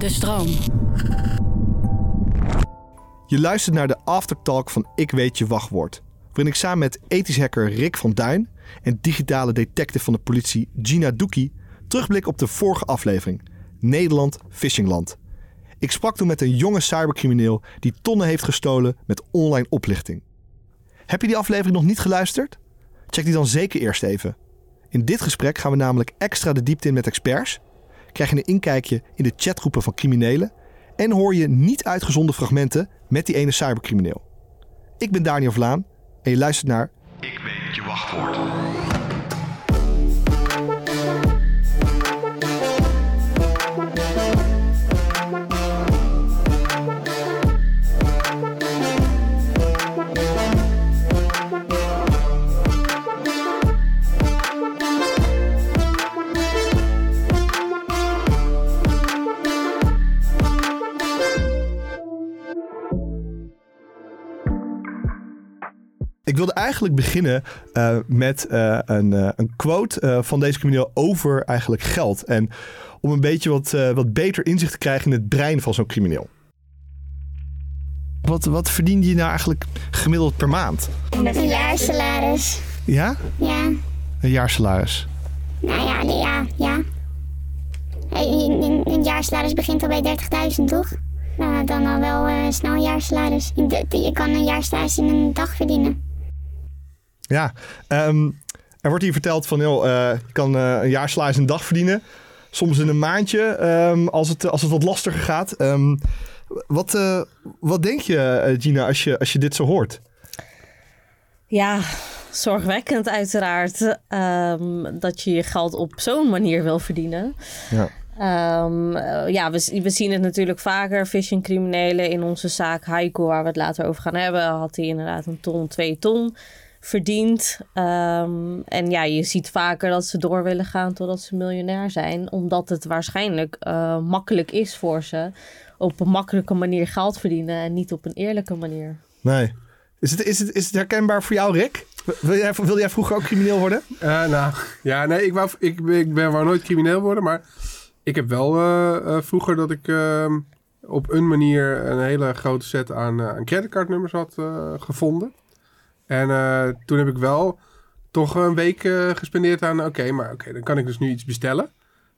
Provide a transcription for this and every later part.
De stroom. Je luistert naar de aftertalk van Ik Weet Je Wachtwoord. Waarin ik samen met ethisch hacker Rick van Duin en digitale detective van de politie Gina Doekie terugblik op de vorige aflevering. Nederland Phishingland. Ik sprak toen met een jonge cybercrimineel die tonnen heeft gestolen met online oplichting. Heb je die aflevering nog niet geluisterd? Check die dan zeker eerst even. In dit gesprek gaan we namelijk extra de diepte in met experts, krijg je een inkijkje in de chatgroepen van criminelen en hoor je niet uitgezonden fragmenten met die ene cybercrimineel. Ik ben Daniel Vlaan en je luistert naar Ik weet je wachtwoord. Ik wilde eigenlijk beginnen eh, met eh, een, eh, een quote van deze crimineel over eigenlijk geld. En om een beetje wat, wat beter inzicht te krijgen in het brein van zo'n crimineel. Wat, wat verdien je nou eigenlijk gemiddeld per maand? Met een jaarsalaris. Ja? Ja. Een jaarsalaris. Nou ja, nee, ja, ja. Een, een, een jaarsalaris begint al bij 30.000, toch? Nou, dan al wel snel een jaarsalaris. Je kan een jaarsalaris in een dag verdienen. Ja. ehm, er wordt hier verteld van, joh, eh, je kan eh, een jaarsalaris in een dag verdienen. Soms in een maandje, ehm, als, het, als het wat lastiger gaat. Ehm, wat, eh, wat denk je, eh, Gina, als je, als je dit zo hoort? Ja, zorgwekkend uiteraard dat je je geld op zo'n manier wil verdienen. Ja. Eh, ja, we, we zien het natuurlijk vaker. Phishing criminelen in onze zaak Heiko, waar we het later over gaan hebben, had hij inderdaad een ton, twee ton verdiend. Ehm, en ja, je ziet vaker dat ze door willen gaan totdat ze miljonair zijn, omdat het waarschijnlijk eh, makkelijk is voor ze op een makkelijke manier geld verdienen en niet op een eerlijke manier. Nee. Is het, is, het, is het herkenbaar voor jou, Rick? Wil jij, wil jij vroeger ook crimineel worden? Eh, nou, ja, nee, ik, wou, ik, ik ben, wou nooit crimineel worden, maar ik heb wel eh, eh, vroeger dat ik ehm, op een manier een hele grote set aan, aan creditcardnummers had eh, gevonden. En eh, toen heb ik wel toch een week eh, gespendeerd aan, oké, maar oké, dan kan ik dus nu iets bestellen,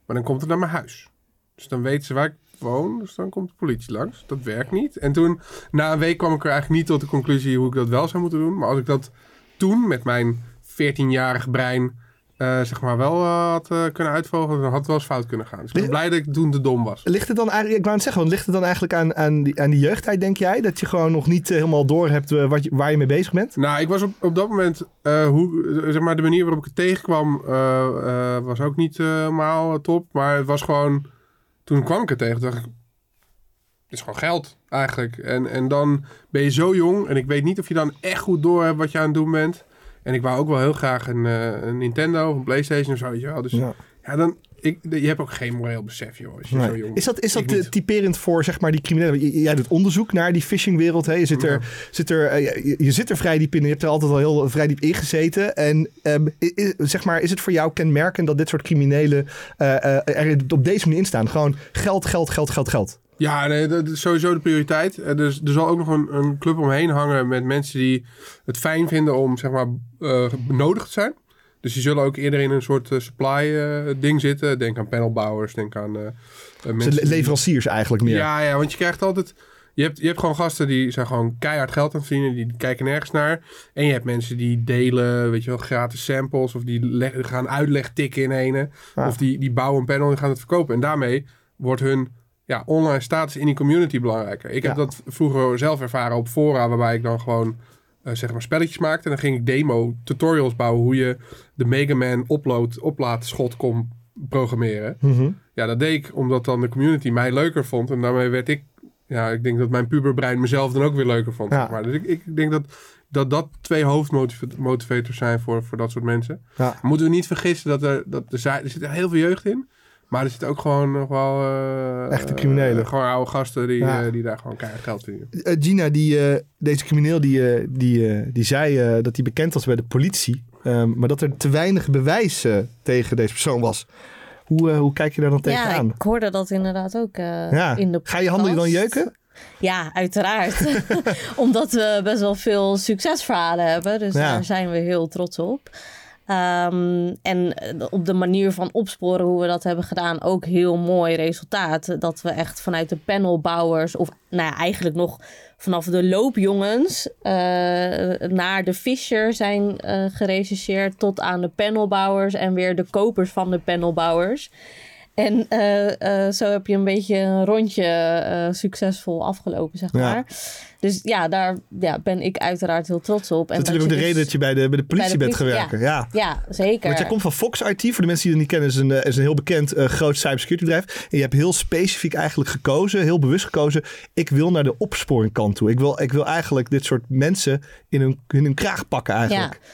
maar dan komt het naar mijn huis. Dus dan weten ze waar ik woon, dus dan komt de politie langs. Dat werkt niet. En toen, na een week kwam ik er eigenlijk niet tot de conclusie hoe ik dat wel zou moeten doen. Maar als ik dat toen met mijn 14-jarig brein eh, zeg maar wel eh, had eh, kunnen uitvogelen, dan had het wel eens fout kunnen gaan. Dus ik ben blij dat ik toen te dom was. Ligt het dan eigenlijk, ik wou het zeggen, want ligt het dan eigenlijk aan, aan, die, aan die jeugdtijd, denk jij? Dat je gewoon nog niet helemaal door hebt wat je, waar je mee bezig bent? Nou, ik was op, op dat moment, hoe, zeg maar, de manier waarop ik het tegenkwam, was ook niet helemaal top. Maar het was gewoon, toen kwam ik het tegen, dacht ik, het is gewoon geld eigenlijk. En, en dan ben je zo jong en ik weet niet of je dan echt goed door hebt wat je aan het doen bent. En ik wou ook wel heel graag een, eh, een Nintendo of een Playstation of zo, weet je wel. Dus ja, Ja. dan, ik, je hebt ook geen moreel besef, joh, als je Nee. zo jong Is dat, is dat eh, typerend voor zeg maar, die criminelen? Jij doet onderzoek naar die phishingwereld. Hè? Je, zit er, zit er, eh, je, je zit er vrij diep in. Je hebt er altijd al heel vrij diep in gezeten. En ehm, i- i- zeg maar, is het voor jou kenmerkend dat dit soort criminelen eh, eh, er op deze manier in staan? Gewoon geld, geld, geld, geld, geld. Ja, nee, dat is sowieso de prioriteit. Eh, Dus er zal ook nog een, een club omheen hangen met mensen die het fijn vinden om zeg maar eh, benodigd te zijn. Dus die zullen ook eerder in een soort eh, supply eh, ding zitten. Denk aan panelbouwers, denk aan Ze mensen... le- die- leveranciers eigenlijk meer. Ja, ja, want je krijgt altijd... Je hebt, je hebt gewoon gasten die zijn gewoon keihard geld aan het verdienen. Die kijken nergens naar. En je hebt mensen die delen, weet je wel, gratis samples. Of die leg- gaan uitleg tikken in ene. Ah. Of die, die bouwen een panel en gaan het verkopen. En daarmee wordt hun ja, online status in die community belangrijker. Ik heb Ja. dat vroeger zelf ervaren op fora. Waarbij ik dan gewoon, eh, zeg maar, spelletjes maakte. En dan ging ik demo tutorials bouwen. Hoe je de Mega Man upload, oplaadschot kon programmeren. Mhm. Ja, dat deed ik omdat dan de community mij leuker vond. En daarmee werd ik... Ja, ik denk dat mijn puberbrein mezelf dan ook weer leuker vond. Ja. zeg maar. Dus ik, ik denk dat, dat dat twee hoofdmotivators zijn voor, voor dat soort mensen. Ja. Moeten we niet vergissen dat er... Dat er, er zit heel veel jeugd in. Maar er zitten ook gewoon nog wel... eh, Echte criminelen. eh, gewoon oude gasten die, Ja. eh, die daar gewoon keihard geld verdienen. Eh, Gina, die, eh, deze crimineel, die, eh, die, eh, die zei eh, dat hij bekend was bij de politie. ehm, maar dat er te weinig bewijs tegen deze persoon was. Hoe, eh, hoe kijk je daar dan Ja, tegenaan? ik hoorde dat inderdaad ook eh, Ja. in de Ga je handen dan podcast. jeuken? Ja, uiteraard. Omdat we best wel veel succesverhalen hebben. Dus Ja. daar zijn we heel trots op. Ehm, en eh, op de manier van opsporen hoe we dat hebben gedaan, ook heel mooi resultaat. Dat we echt vanuit de panelbouwers, of nou ja, eigenlijk nog vanaf de loopjongens eh, naar de Fisher zijn gerechercheerd tot aan de panelbouwers en weer de kopers van de panelbouwers. En eh, eh, zo heb je een beetje een rondje eh, succesvol afgelopen, zeg Ja. maar. Dus ja, daar ja, ben ik uiteraard heel trots op. Dat is natuurlijk ook de reden dus- dat je bij de, bij de politie bij de bent gewerkt. Ja. Ja, zeker. Want jij komt van Fox IT. Voor de mensen die het niet kennen, is een, is een heel bekend groot cybersecurity bedrijf. En je hebt heel specifiek eigenlijk gekozen, heel bewust gekozen. Ik wil naar de opsporing kant toe. Ik wil, ik wil eigenlijk dit soort mensen in hun, in hun kraag pakken eigenlijk. Ja,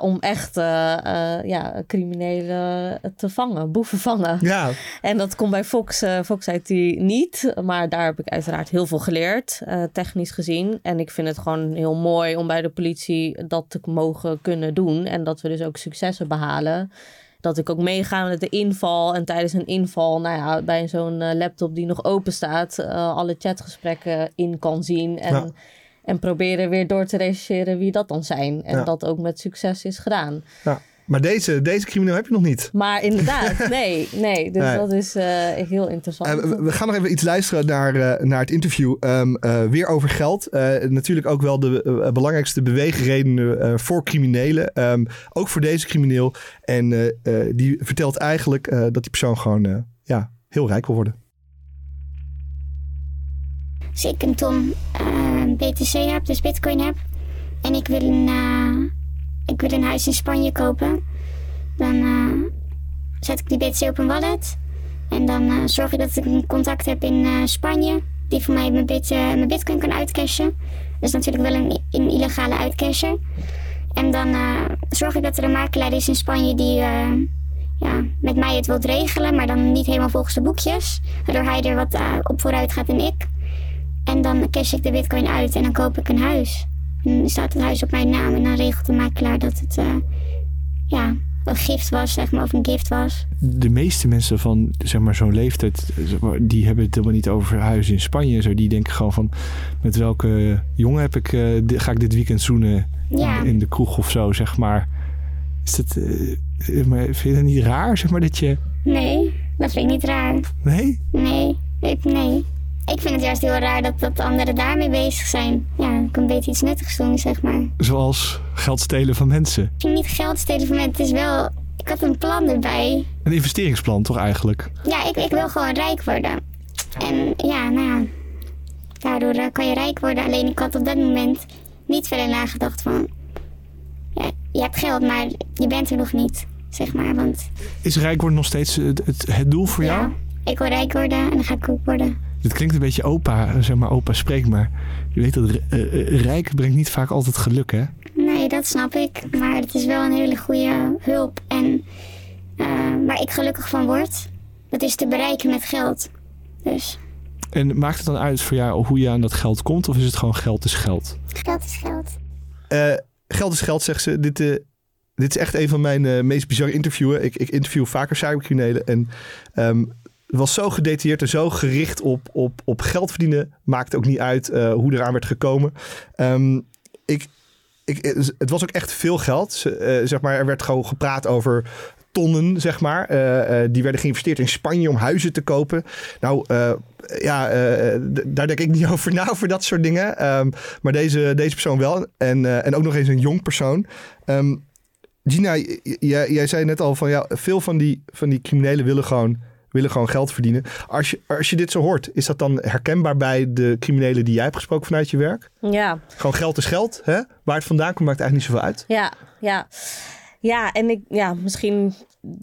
om echt eh, eh, ja, criminelen te vangen, boeven vangen. Ja, En dat komt bij Fox, eh, Fox IT niet. Maar daar heb ik uiteraard heel veel geleerd, technisch gezien. En ik vind het gewoon heel mooi om bij de politie dat te mogen kunnen doen. En dat we dus ook successen behalen. Dat ik ook meega met de inval. En tijdens een inval, nou ja, bij zo'n laptop die nog open staat, alle chatgesprekken in kan zien. En, Ja. En proberen weer door te rechercheren wie dat dan zijn. En Ja. dat ook met succes is gedaan. ja. Maar deze, deze crimineel heb je nog niet. Maar inderdaad, nee, nee. Dus Nee. dat is eh, heel interessant. Eh, we, gaan nog even iets luisteren naar, eh, naar het interview. Ehm, eh, weer over geld. Natuurlijk ook wel de belangrijkste beweegredenen voor criminelen. Ehm, ook voor deze crimineel. En die vertelt eigenlijk dat die persoon gewoon ja, heel rijk wil worden. Als ik een ton eh, BTC heb, dus bitcoin heb, en ik wil een, eh, ik wil een huis in Spanje kopen, dan eh, zet ik die BTC op een wallet. En dan zorg ik dat ik een contact heb in Spanje, die voor mij mijn, bit, mijn bitcoin kan uitcashen. Dat is natuurlijk wel een, illegale uitcasher. En dan zorg ik dat er een makelaar is in Spanje die ja, met mij het wilt regelen, maar dan niet helemaal volgens de boekjes. Waardoor hij er wat op vooruit gaat en ik. En dan cash ik de bitcoin uit en dan koop ik een huis. En dan staat het huis op mijn naam en dan regelt de makelaar dat het eh, ja, een gift was, zeg maar, of een gift was. de meeste mensen van zeg maar, zo'n leeftijd, maar, die hebben het helemaal niet over huizen in Spanje en zo. Die denken gewoon van, met welke jongen heb ik, eh, ga ik dit weekend zoenen Ja. in, in de kroeg of zo, zeg maar. Is dat, eh, maar vind je dat niet raar, zeg maar, dat je... Nee, dat vind ik niet raar. Nee? Nee, ik, nee. Ik vind het juist heel raar dat, dat anderen daarmee bezig zijn. Ja, ik kan beter iets nuttigs doen, zeg maar. Zoals geld stelen van mensen. niet geld stelen van mensen. Het is wel... Ik had een plan erbij. Een investeringsplan toch eigenlijk? Ja, ik, ik wil gewoon rijk worden. En ja, nou ja. Daardoor eh, kan je rijk worden. Alleen ik had op dat moment niet verder nagedacht van... Ja, je hebt geld, maar je bent er nog niet, zeg maar. Want Is rijk worden nog steeds het, het, het doel voor jou? ja, ik wil rijk worden en dan ga ik ook worden. Het klinkt een beetje opa, zeg maar opa spreekt, maar je weet dat eh, eh, rijk brengt niet vaak altijd geluk, hè? Nee, dat snap ik. Maar het is wel een hele goede hulp. En eh, waar ik gelukkig van word, dat is te bereiken met geld. Dus En maakt het dan uit voor jou hoe je aan dat geld komt, of is het gewoon geld is geld? geld is geld. Eh, geld is geld, zegt ze. Dit, eh, dit is echt een van mijn eh, meest bizarre interviewen. Ik, ik interview vaker cybercriminelen. En ehm, was zo gedetailleerd en zo gericht op, op, op geld verdienen. Maakt ook niet uit eh, hoe eraan werd gekomen. Ehm, ik, ik, het was ook echt veel geld. Eh, zeg maar, er werd gewoon gepraat over tonnen, zeg maar. Eh, die werden geïnvesteerd in Spanje om huizen te kopen. Nou, ja, daar denk ik niet over na, over dat soort dingen. Ehm, maar deze, deze persoon wel. En, en ook nog eens een jong persoon. Ehm, Gina, jij, jij zei net al van ja, veel van die, van die criminelen willen gewoon, willen gewoon geld verdienen. Als je, als je dit zo hoort, is dat dan herkenbaar bij de criminelen die jij hebt gesproken vanuit je werk? Ja, Gewoon geld is geld, hè? Waar het vandaan komt maakt eigenlijk niet zoveel uit. Ja, ja. Ja, en ik, ja, misschien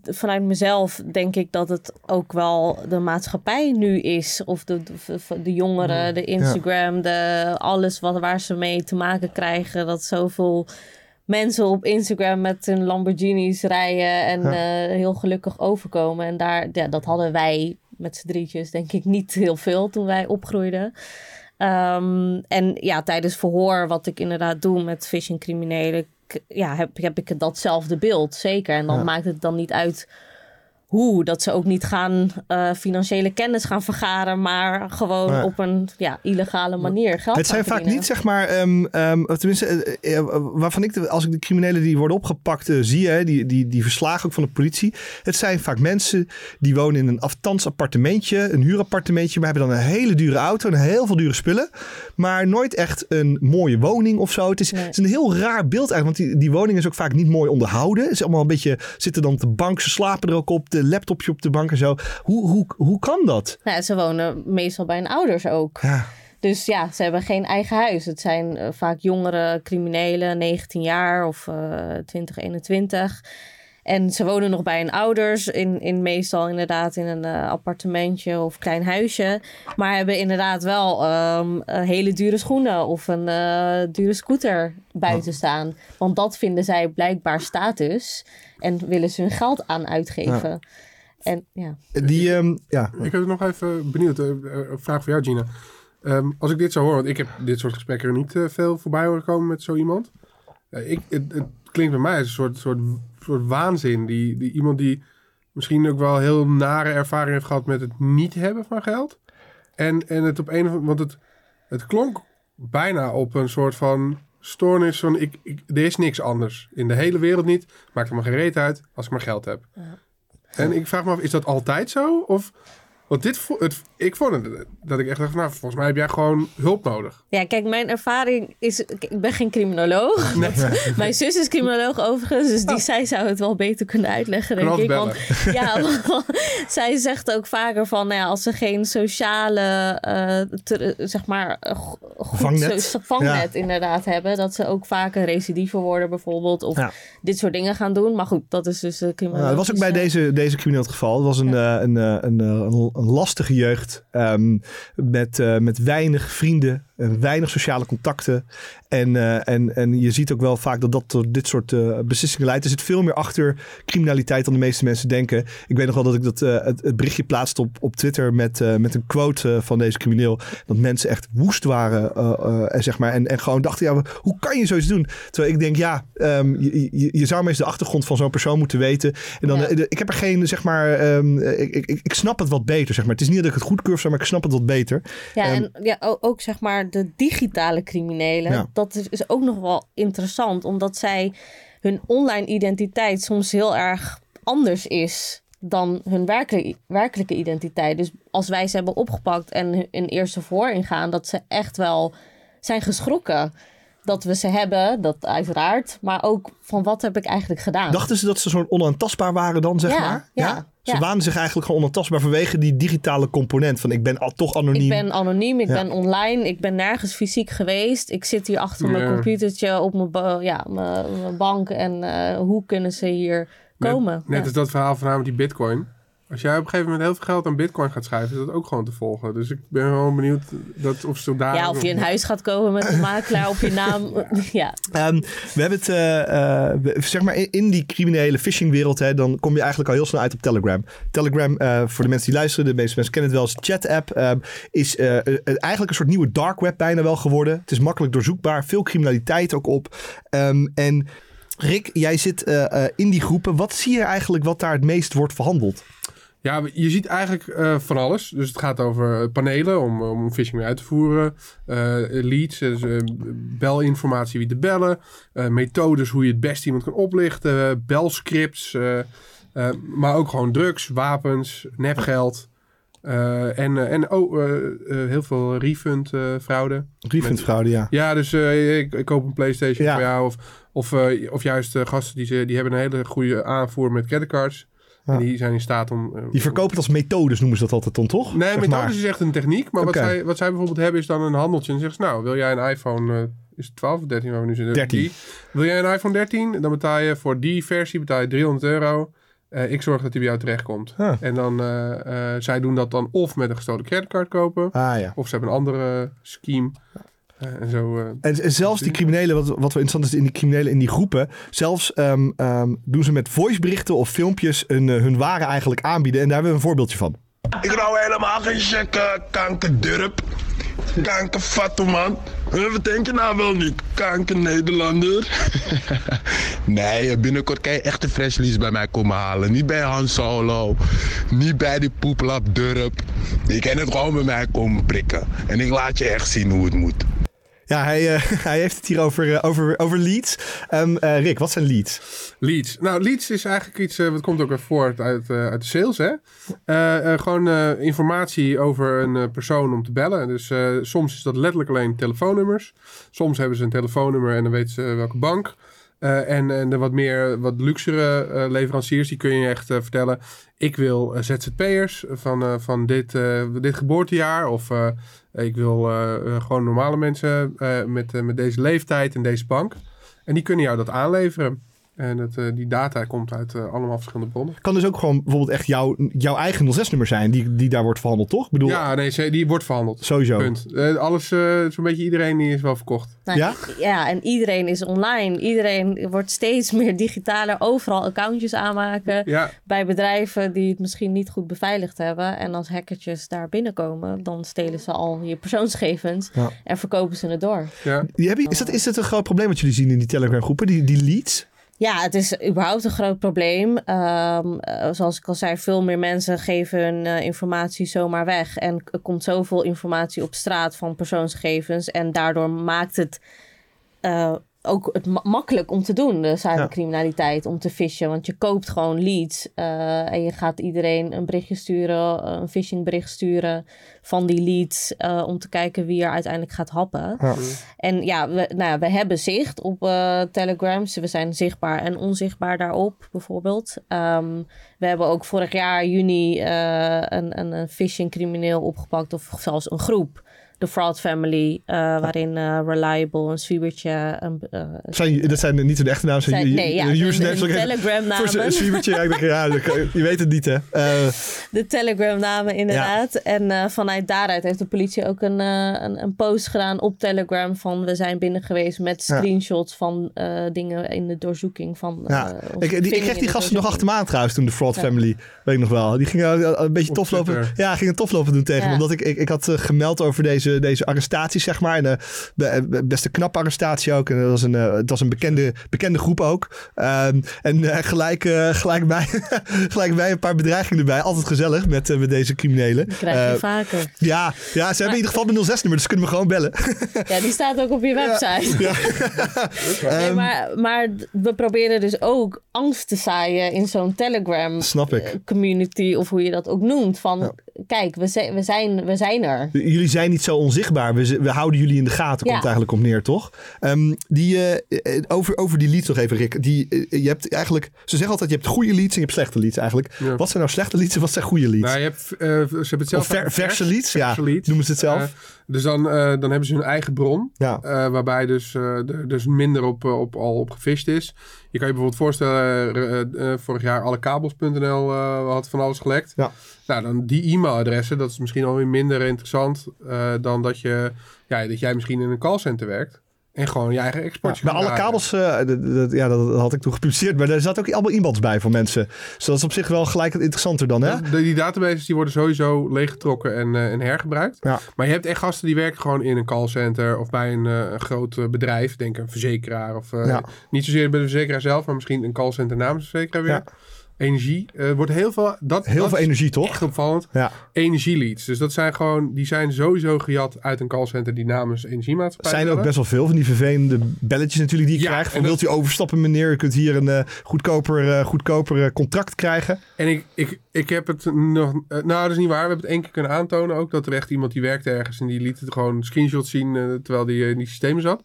vanuit mezelf denk ik dat het ook wel de maatschappij nu is. Of de, de, de jongeren, de Instagram, de, alles wat, waar ze mee te maken krijgen. Dat zoveel mensen op Instagram met hun Lamborghinis rijden en eh, heel gelukkig overkomen. En daar, ja, dat hadden wij met z'n drietjes denk ik niet heel veel toen wij opgroeiden. Ehm, en ja, tijdens verhoor, wat ik inderdaad doe met phishing criminelen, ja, heb, heb ik datzelfde beeld, zeker. En dan Ja. maakt het dan niet uit hoe, dat ze ook niet gaan eh, financiële kennis gaan vergaren, maar gewoon op een ja, illegale manier geld Het zijn vaak niet, zeg maar, of tenminste, eh, eh, waarvan ik, de, als ik de criminelen die worden opgepakt zie, hè, die, die, die verslagen ook van de politie. Het zijn vaak mensen die wonen in een aftans appartementje, een huurappartementje, maar hebben dan een hele dure auto en heel veel dure spullen. Maar nooit echt een mooie woning of zo. Het is, Nee. het is een heel raar beeld eigenlijk, want die, die woning is ook vaak niet mooi onderhouden. Het is allemaal een beetje, zitten dan op de bank, ze slapen er ook op, laptopje op de bank en zo. Hoe, hoe, hoe kan dat? Nou, ze wonen meestal bij hun ouders ook. Ja. Dus ja, ze hebben geen eigen huis. Het zijn eh, vaak jongere criminelen, 19 jaar of eh 20, 21. En ze wonen nog bij hun ouders, in, in meestal inderdaad in een eh, appartementje of klein huisje. Maar hebben inderdaad wel ehm, eh, hele dure schoenen of een eh, dure scooter buiten staan. Want dat vinden zij blijkbaar status en willen ze hun geld aan uitgeven. En ja. Die, ehm, ja. Ik heb nog even benieuwd. een vraag voor jou, Gina. Ehm, als ik dit zo hoor, want ik heb dit soort gesprekken er niet eh, veel voorbij horen komen met zo iemand. Ik, het, het klinkt bij mij als een soort, soort, soort waanzin. Die, die, iemand die misschien ook wel heel nare ervaring heeft gehad met het niet hebben van geld. En, en het op een of andere want het, het klonk bijna op een soort van stoornis van ik, ik, er is niks anders. In de hele wereld niet. Maakt er maar geen reet uit als ik maar geld heb. En ik vraag me af, is dat altijd zo? Of, want dit, vo- het, ik vond het, dat ik echt dacht, nou, volgens mij heb jij gewoon hulp nodig. Ja, kijk, mijn ervaring is... Ik ben geen criminoloog. Mijn zus is criminoloog overigens. Dus die, zij zou het wel beter kunnen uitleggen, denk ik. Want, ja, want zij zegt ook vaker van... Nou ja, als ze geen sociale, eh, ter- zeg maar... eh, goed Vangnet. so- vangnet inderdaad hebben. Dat ze ook vaker recidiever worden bijvoorbeeld. Of Ja. dit soort dingen gaan doen. Maar goed, dat is dus de Nou, criminoloog. dat was ook bij deze, deze crimineel het geval. Het was een, eh, een, eh, een, eh, een, een lastige jeugd ehm, met, eh, met weinig vrienden en weinig sociale contacten. En, eh, en, en je ziet ook wel vaak dat dat tot dit soort eh, beslissingen leidt. Er zit veel meer achter criminaliteit dan de meeste mensen denken. Ik weet nog wel dat ik dat, eh, het, het berichtje plaatste op, op Twitter met, eh, met een quote eh, van deze crimineel. Dat mensen echt woest waren eh, eh, en, zeg maar, en, en gewoon dachten, ja, hoe kan je zoiets doen? Terwijl ik denk, ja, ehm, je, je, je zou maar eens de achtergrond van zo'n persoon moeten weten. En dan, Ja. eh, ik heb er geen, zeg maar, ehm, ik, ik, ik snap het wat beter, zeg maar. Het is niet dat ik het goedkeur of zo, maar ik snap het wat beter. Ja, Ehm, en ja, ook zeg maar de digitale criminelen. Ja. Dat is, is ook nog wel interessant, omdat zij hun online identiteit soms heel erg anders is dan hun werkelijke, werkelijke identiteit. Dus als wij ze hebben opgepakt en hun- een eerste voor ingaan, dat ze echt wel zijn geschrokken. Dat we ze hebben, dat uiteraard. Maar ook van wat heb ik eigenlijk gedaan? Dachten ze dat ze zo'n onaantastbaar waren dan, zeg Ja, maar? ja, Ze ja. waanden zich eigenlijk gewoon onaantastbaar vanwege die digitale component. Van ik ben al, toch anoniem. Ik ben anoniem, ik Ja. ben online, ik ben nergens fysiek geweest. Ik zit hier achter mijn Ja. computertje op mijn, ja, mijn, mijn bank. En eh, hoe kunnen ze hier komen? Net, net Ja. als dat verhaal van haar met die bitcoin. Als jij op een gegeven moment heel veel geld aan bitcoin gaat schrijven, is dat ook gewoon te volgen. Dus ik ben wel benieuwd dat, of ze daar... ja, of je in huis gaat komen met een makelaar op je naam. ja, Ehm, we hebben het, eh, eh, zeg maar, in, in die criminele phishingwereld, hè, dan kom je eigenlijk al heel snel uit op Telegram. Telegram, eh, voor de mensen die luisteren, de meeste mensen kennen het wel als chat-app, ehm, is eigenlijk een soort nieuwe dark web bijna wel geworden. Het is makkelijk doorzoekbaar, veel criminaliteit ook op. Ehm, en Rick, jij zit eh, eh, in die groepen. Wat zie je eigenlijk wat daar het meest wordt verhandeld? Ja, je ziet eigenlijk eh, van alles. Dus het gaat over panelen om, om phishing uit te voeren. eh, leads, dus, eh, belinformatie wie te bellen. eh, methodes hoe je het best iemand kan oplichten. belscripts. eh, eh, maar ook gewoon drugs, wapens, nepgeld. eh, en eh, en oh, eh, eh, heel veel refund eh, fraude. Refundfraude, ja. Ja, dus eh, ik, ik koop een PlayStation Ja. voor jou. Of, of, eh, of juist eh, gasten die, ze, die hebben een hele goede aanvoer met creditcards. Ja. En die zijn in staat om... eh, Die verkopen het als methodes, noemen ze dat altijd dan, toch? Nee, Zeg methodes maar. is echt een techniek. Maar wat, zij, wat zij bijvoorbeeld hebben is dan een handeltje. En zeggen ze, nou, wil jij een iPhone... eh, is het 12 of 13 waar we nu zitten? 13. Die. Wil jij een iPhone 13? Dan betaal je voor die versie betaal je 300 euro. Eh, ik zorg dat die bij jou terechtkomt. Ah. En dan, zij doen dat dan of met een gestolen creditcard kopen. Ah ja. Of ze hebben een andere scheme. Eh, en zo... eh, En, en zelfs die criminelen, wat, wat wel interessant is in die criminelen in die groepen, zelfs ehm, ehm, doen ze met voiceberichten of filmpjes een, eh, hun waren eigenlijk aanbieden. En daar hebben we een voorbeeldje van. Ik hou helemaal geen check, kankerdurp. Kankerfatto, man. Wat denk je nou wel niet? Kanker Nederlander. nee, binnenkort kan je echt een fresh release bij mij komen halen. Niet bij Han Solo. Niet bij die poeplap Durp. Je kan het gewoon bij mij komen prikken. En ik laat je echt zien hoe het moet. Ja, hij, eh, hij heeft het hier over, eh, over, over leads. Ehm, eh, Rick, wat zijn leads? Leads. Nou, leads is eigenlijk iets, wat komt ook weer voort uit, uit de sales, hè? Gewoon informatie over een persoon om te bellen. Dus soms is dat letterlijk alleen telefoonnummers. Soms hebben ze een telefoonnummer en dan weten ze welke bank. Eh, en, en de wat meer, wat luxere eh, leveranciers, die kun je echt eh, vertellen. Ik wil ZZP'ers van, van dit, dit geboortejaar. Of ik wil gewoon normale mensen met, met deze leeftijd en deze bank. En die kunnen jou dat aanleveren. En dat, eh, die data komt uit eh, allemaal verschillende bronnen. Kan dus ook gewoon bijvoorbeeld echt jouw, jouw eigen 06-nummer zijn die, die daar wordt verhandeld, toch? Ik bedoel, Ja, nee, die wordt verhandeld. sowieso. Punt. Eh, alles, eh, zo'n beetje iedereen die is wel verkocht. Nou, Ja? Ja, en iedereen is online. Iedereen wordt steeds meer digitaler. Overal accountjes aanmaken. Ja, Bij bedrijven die het misschien niet goed beveiligd hebben. En als hackertjes daar binnenkomen, dan stelen ze al je persoonsgegevens. Ja. En verkopen ze het door. ja. Die heb je, is, dat, is dat een groot probleem wat jullie zien in die Telegram groepen, die, die leads? Ja, het is überhaupt een groot probleem. Ehm, eh, zoals ik al zei, veel meer mensen geven hun eh, informatie zomaar weg. En er komt zoveel informatie op straat van persoonsgegevens. En daardoor maakt het eh, ook het ma- makkelijk om te doen, de cybercriminaliteit, om te fishen. Want je koopt gewoon leads eh, en je gaat iedereen een berichtje sturen, eh, een phishing bericht sturen van die leads. eh, om te kijken wie er uiteindelijk gaat happen. En ja, we, nou ja, we hebben zicht op eh Telegrams. We zijn zichtbaar en onzichtbaar daarop, bijvoorbeeld. Ehm, we hebben ook vorig jaar juni eh, een, een, een phishing crimineel opgepakt, of zelfs een groep. De Fraud Family, eh, waarin eh, Reliable, een Swiebertje, een, eh, Zijn, dat zijn niet hun echte naam, zijn, zijn, nee, ja, de, de ook even- Telegram Voor namen. een zwiebertje, ja, ik denk, ja, dat kan- je weet het niet, hè. Eh, De Telegram namen inderdaad. En eh, vanuit daaruit heeft de politie ook een, eh, een, een post gedaan op Telegram van we zijn binnen geweest met Ja. screenshots van eh, dingen in de doorzoeking van. ja. ik, die, ik kreeg die de gasten nog achter me aan trouwens toen de Fraud Family, weet ik nog wel. Die gingen een beetje tof lopen. Ja, gingen tof lopen doen tegen me. Omdat ik, ik, ik had gemeld over deze, deze arrestatie, zeg maar. En eh, be- eh, best een knappe arrestatie ook. En dat was een, eh, het was een bekende, bekende groep ook. Ehm, en eh, gelijk, eh, gelijk, bij, gelijk bij een paar bedreigingen erbij. Altijd gezellig met, eh, met deze criminelen. Die krijg je Eh, vaker. ja, ja, ze hebben in ieder geval mijn 06-nummer, dus ze kunnen me gewoon bellen. Ja, die staat ook op je website. Nee, Ehm, maar, maar we proberen dus ook angst te zaaien in zo'n Telegram Snap ik. eh, community, of hoe je dat ook noemt. Van kijk, we zijn, we, zijn, we zijn er. Jullie zijn niet zo onzichtbaar. We, we houden jullie in de gaten, komt Ja. eigenlijk op neer, toch? Ehm, die, eh, eh, over, over die leads nog even, Rick. Die, eh, je hebt eigenlijk, ze zeggen altijd, je hebt goede leads en je hebt slechte leads eigenlijk. Ja. Wat zijn nou slechte leads en wat zijn goede leads? Nou, je hebt, eh, ze hebben het zelf Of ver- vers- verse leads? Ja, verse leads. noemen ze het zelf. Dus dan, eh, dan hebben ze hun eigen bron. ja. eh, waarbij dus, eh, er dus minder op, op, al op gefisht is. Je kan je bijvoorbeeld voorstellen, vorig jaar allekabels.nl had van alles gelekt. Ja. Nou, dan die e-mailadressen, dat is misschien alweer minder interessant dan dat, je, ja, dat jij misschien in een callcenter werkt. En gewoon je eigen exportje Bij kan alle kabels, eh, ja, dat had ik toen gepubliceerd. Maar daar zat ook allemaal e-mails bij van mensen. Dus dat is op zich wel gelijk interessanter dan, hè? Die databases die worden sowieso leeggetrokken en, eh, en hergebruikt. Ja. Maar je hebt echt gasten die werken gewoon in een callcenter of bij een, eh, groot bedrijf. Denk een verzekeraar of niet zozeer bij de verzekeraar zelf, maar misschien een callcenter namens de verzekeraar weer. Energie. Er wordt heel veel... Dat, Heel dat veel energie, toch? Echt opvallend. Ja. Energieleads. Dus dat zijn gewoon... Die zijn sowieso gejat uit een callcenter die namens energiemaatschappij Er zijn ook bellen. best wel veel van die vervelende belletjes natuurlijk die je Ja, krijgt. Van wilt u overstappen meneer? U kunt hier een eh, goedkoper, eh, goedkoper eh, contract krijgen. En ik, ik, ik heb het nog... eh, nou, dat is niet waar. We hebben het één keer kunnen aantonen ook. Dat er echt iemand die werkte ergens en die liet het gewoon screenshots zien eh, terwijl die eh, in die systemen zat.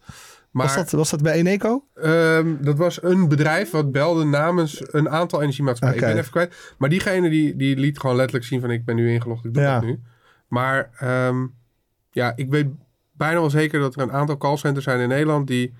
Maar Was, dat, was dat bij Eneco? Ehm, dat was een bedrijf wat belde namens een aantal energiemaatschappijen. Ik ben even kwijt. Maar diegene die, die liet gewoon letterlijk zien van ik ben nu ingelogd, ik doe Ja. dat nu. Maar ehm, ja, ik weet bijna wel zeker dat er een aantal callcenters zijn in Nederland die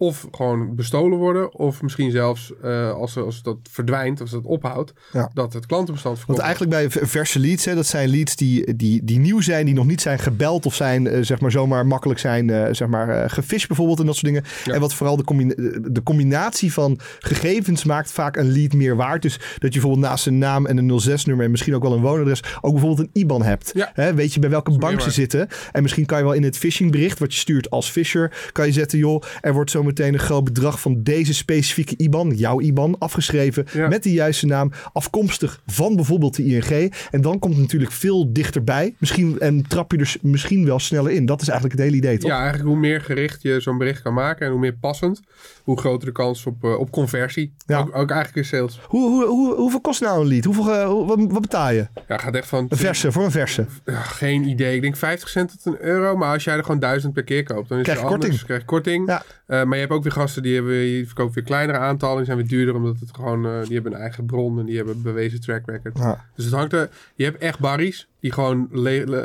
of gewoon bestolen worden, of misschien zelfs eh, als, als dat verdwijnt, als dat ophoudt, Ja. dat het klantenbestand Want verkoopt. eigenlijk bij verse leads, hè, dat zijn leads die, die, die nieuw zijn, die nog niet zijn gebeld of zijn, eh, zeg maar, zomaar makkelijk zijn, eh, zeg maar, gefisht bijvoorbeeld en dat soort dingen. Ja. En wat vooral de, combina- de combinatie van gegevens maakt vaak een lead meer waard. Dus dat je bijvoorbeeld naast een naam en een 06-nummer en misschien ook wel een woonadres ook bijvoorbeeld een IBAN hebt. Ja. Hè, weet je bij welke bank ze zitten. En misschien kan je wel in het phishingbericht wat je stuurt als fisher, kan je zetten, joh, er wordt zometeen een groot bedrag van deze specifieke IBAN, jouw IBAN, afgeschreven Ja. met de juiste naam, afkomstig van bijvoorbeeld de ING. En dan komt het natuurlijk veel dichterbij. Misschien, en trap je er s- misschien wel sneller in. Dat is eigenlijk het hele idee, toch? Ja, eigenlijk hoe meer gericht je zo'n bericht kan maken en hoe meer passend, hoe groter de kans op, eh, op conversie. Ja. Ook, ook eigenlijk in sales. Hoe, hoe, hoe, hoeveel kost nou een lead? Hoeveel, eh, wat, wat betaal je? Ja, gaat echt van Een verse, voor een verse. Geen idee. Ik denk 50 cent tot een euro. Maar als jij er gewoon 1000 per keer koopt, dan is Krijg je anders. korting. Krijg je korting. Ja. Eh, maar je hebt ook weer gasten die, hebben, die verkopen weer kleinere aantallen. Die zijn weer duurder, omdat het gewoon, eh, die hebben een eigen bron en die hebben bewezen track record. Ja. Dus het hangt er. Je hebt echt barries die gewoon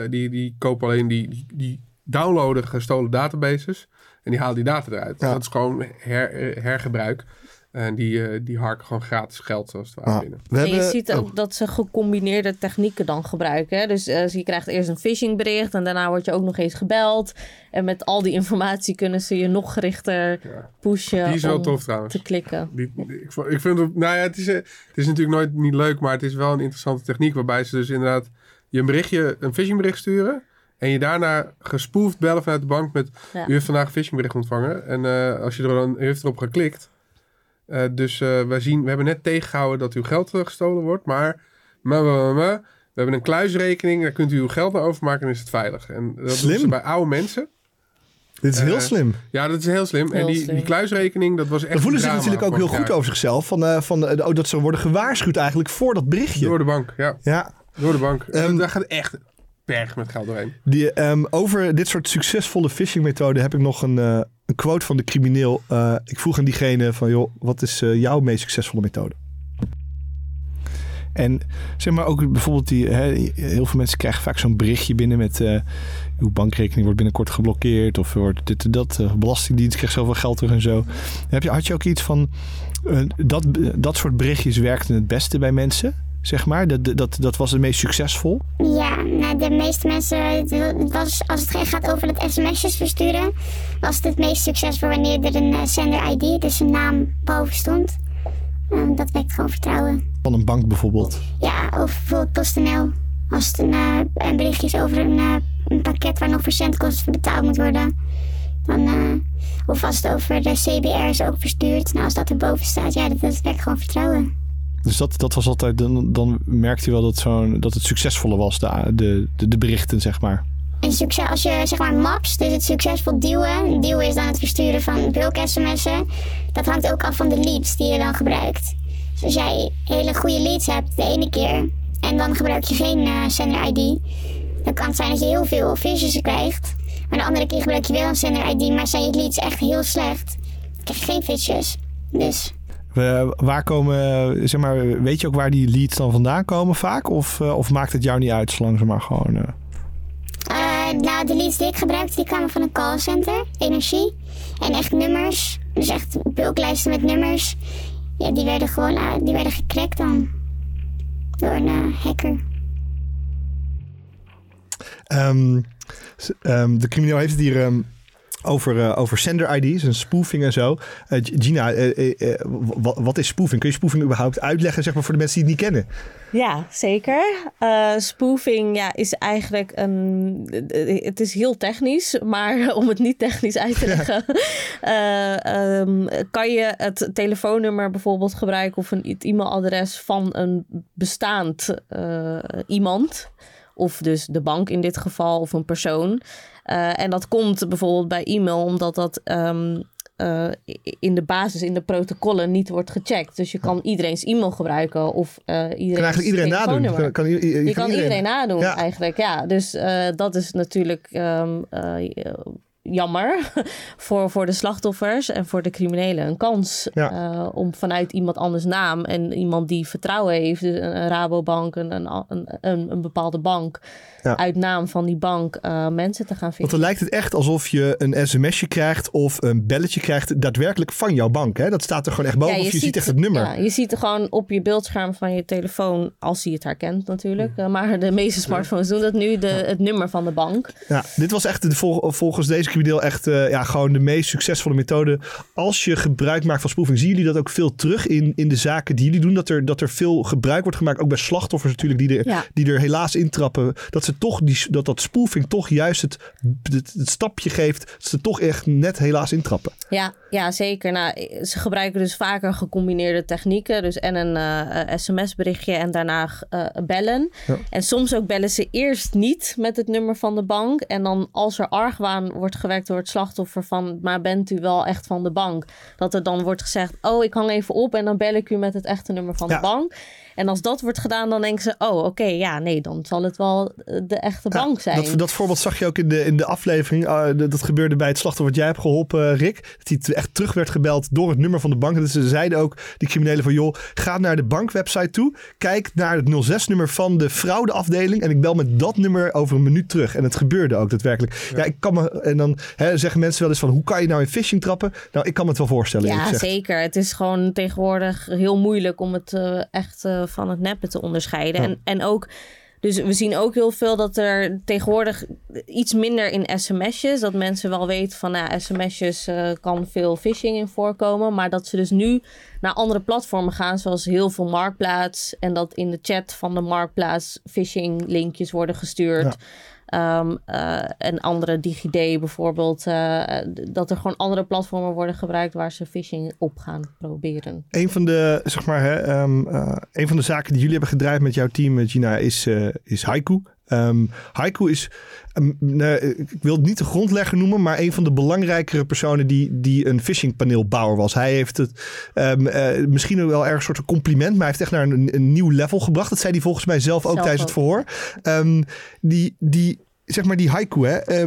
die, die kopen alleen die, die, die downloaden gestolen databases. En die halen die data eruit. Ja. Dat is gewoon her, hergebruik. En die, eh, die harken gewoon gratis geld zoals het ware binnen. We En je hebben, ziet ook oh, dat ze gecombineerde technieken dan gebruiken. Hè? Dus eh, je krijgt eerst een phishingbericht en daarna word je ook nog eens gebeld. En met al die informatie kunnen ze je nog gerichter pushen Die is wel om tof trouwens. te klikken. Die, ik, ik vind het, nou ja, het is, eh, het is natuurlijk nooit niet leuk, maar het is wel een interessante techniek waarbij ze dus inderdaad je een berichtje, een phishingbericht sturen en je daarna gespoefd bellen vanuit de bank met Ja. u heeft vandaag een phishingbericht ontvangen en eh, als je er dan u heeft erop geklikt, eh, dus eh, wij zien, we hebben net tegengehouden dat uw geld eh, gestolen wordt, maar, maar, maar, maar, we hebben een kluisrekening, daar kunt u uw geld naar overmaken en is het veilig. En dat doen Slim. ze bij oude mensen. dit is heel slim. Ja, dat is heel slim. en die, slim. die kluisrekening, dat was echt Dan voelen ze natuurlijk ook heel goed over zichzelf. Van, eh, van, oh, dat ze worden gewaarschuwd eigenlijk voor dat berichtje. Door de bank, ja. Ja, Door de bank. Ehm, Daar gaat echt berg met geld doorheen. die, ehm, over dit soort succesvolle phishingmethoden heb ik nog een, eh, een quote van de crimineel. Eh, ik vroeg aan diegene van, joh, wat is eh, jouw meest succesvolle methode? En zeg maar ook bijvoorbeeld die, hè, heel veel mensen krijgen vaak zo'n berichtje binnen met eh, uw bankrekening wordt binnenkort geblokkeerd of wordt dit en dat, belastingdienst krijgt zoveel geld terug en zo. Heb je, had je ook iets van dat, dat soort berichtjes werkten het beste bij mensen, zeg maar? Dat, dat, dat was het meest succesvol? Ja, nou, de meeste mensen, het was, als het gaat over het sms'jes versturen, was het het meest succesvol wanneer er een eh, sender ID, dus een naam boven stond. Eh, dat wekt gewoon vertrouwen. Van een bank bijvoorbeeld. Ja, of bijvoorbeeld PostNL. Als het een, eh, een berichtje is over een, eh, een pakket waar nog verzendkosten voor betaald moet worden. Dan, eh, of als het over de CBR is ook verstuurd. Nou, als dat erboven staat, ja, dat, dat wekt gewoon vertrouwen. Dus dat, dat was altijd, dan, dan merkte je wel dat, zo'n, dat het succesvoller was, de, de, de, berichten, zeg maar. En succes, als je zeg maar maps, dus het succesvol duwen. Duwen is dan het versturen van bulk sms'en. Dat hangt ook af van de leads die je dan gebruikt. Dus als jij hele goede leads hebt de ene keer en dan gebruik je geen eh, sender ID, dan kan het zijn dat je heel veel fishes krijgt. Maar de andere keer gebruik je wel een sender ID, maar zijn je leads echt heel slecht. Dan krijg je geen fishes. Dus We, waar komen, zeg maar, weet je ook waar die leads dan vandaan komen vaak? Of, eh, of maakt het jou niet uit, zolang ze maar gewoon... eh, Eh, nou, de leads die ik gebruikte, die kwamen van een callcenter, energie. En echt nummers, dus echt bulklijsten met nummers. Ja, die werden gewoon eh, die werden gecrackt dan. Door een eh, hacker. Ehm, ehm, de crimineel heeft het hier ehm, over, eh, over sender ID's en spoofing en zo. Eh, Gina, eh, wa- wat is spoofing? Kun je spoofing überhaupt uitleggen zeg maar, voor de mensen die het niet kennen? Ja, zeker. Spoofing ja, is eigenlijk een. Het is heel technisch, maar om het niet technisch uit te leggen, eh, ehm, kan je het telefoonnummer bijvoorbeeld gebruiken of een, het e-mailadres van een bestaand iemand. Of dus de bank in dit geval, of een persoon. Eh, en dat komt bijvoorbeeld bij e-mail omdat dat ehm, eh, in de basis, in de protocollen niet wordt gecheckt. Dus je kan iedereen's e-mail gebruiken of eh iedereen. Kan eigenlijk iedereen nadoen. Kan, Je kan iedereen nadoen Ja. eigenlijk, ja. Dus dat is natuurlijk ehm, eh, jammer voor, voor de slachtoffers en voor de criminelen. Een kans Ja. eh, om vanuit iemand anders naam en iemand die vertrouwen heeft, dus een, een Rabobank, een, een, een, een bepaalde bank, Ja. uit naam van die bank eh, mensen te gaan Want vinden. dan lijkt het echt alsof je een sms'je krijgt of een belletje krijgt daadwerkelijk van jouw bank. Hè? Dat staat er gewoon echt boven of je, ziet echt het nummer. Ja, je ziet er gewoon op je beeldscherm van je telefoon, als hij het herkent natuurlijk. Mm. Eh, maar de meeste smartphones doen dat nu, de, het nummer van de bank. Ja, dit was echt de, vol- volgens deze crimineel echt eh, ja, gewoon de meest succesvolle methode. Als je gebruik maakt van spoofing, zien jullie dat ook veel terug in, in de zaken die jullie doen? Dat er, dat er veel gebruik wordt gemaakt, ook bij slachtoffers natuurlijk, die er, Ja. die er helaas intrappen. Dat, ze toch die, dat dat spoofing toch juist het, het, het stapje geeft, dat ze toch echt net helaas intrappen. Ja, ja, zeker. Nou, ze gebruiken dus vaker gecombineerde technieken. Dus en een eh, sms-berichtje en daarna eh, bellen. Ja. En soms ook bellen ze eerst niet met het nummer van de bank. En dan als er argwaan wordt gewekt door het slachtoffer van... maar bent u wel echt van de bank? Dat er dan wordt gezegd, oh, ik hang even op... en dan bel ik u met het echte nummer van Ja. de bank. En als dat wordt gedaan, dan denken ze... oh, oké, ja, nee, dan zal het wel eh, de echte Ja, bank zijn. Dat, dat voorbeeld zag je ook in de, in de aflevering. Ah, dat gebeurde bij het slachtoffer wat jij hebt geholpen, eh, Rick. Dat hij echt terug werd gebeld door het nummer van de bank. Dus ze zeiden ook, die criminelen van... joh, ga naar de bankwebsite toe. Kijk naar het 06-nummer van de fraudeafdeling. En ik bel met dat nummer over een minuut terug. En het gebeurde ook daadwerkelijk. Ja, ik kan me... En dan hè, zeggen mensen wel eens van... hoe kan je nou in phishing trappen? Nou, ik kan me het wel voorstellen. Ja, zeker. Het is gewoon tegenwoordig heel moeilijk om het eh, echt van het neppen te onderscheiden. Ja. En, en ook, dus we zien ook heel veel dat er tegenwoordig iets minder in sms'jes, dat mensen wel weten van, nou, sms'jes eh, kan veel phishing in voorkomen, maar dat ze dus nu naar andere platformen gaan, zoals heel veel Marktplaats, en dat in de chat van de Marktplaats phishing linkjes worden gestuurd. Ja. Eh, en andere DigiD bijvoorbeeld. eh, dat er gewoon andere platformen worden gebruikt waar ze phishing op gaan proberen. Een van de, zeg maar, hè, ehm, eh, een van de zaken die jullie hebben gedraaid met jouw team, Gina, is, is Haiku. Ehm, Haiku is, ehm, ik wil het niet de grondlegger noemen, maar een van de belangrijkere personen die, die een phishingpaneelbouwer was. Hij heeft het ehm, eh, misschien wel erg een soort compliment, maar hij heeft echt naar een, een nieuw level gebracht. Dat zei hij volgens mij zelf ook Zelf tijdens ook. het verhoor. Die, die, zeg maar, die Haiku, hè.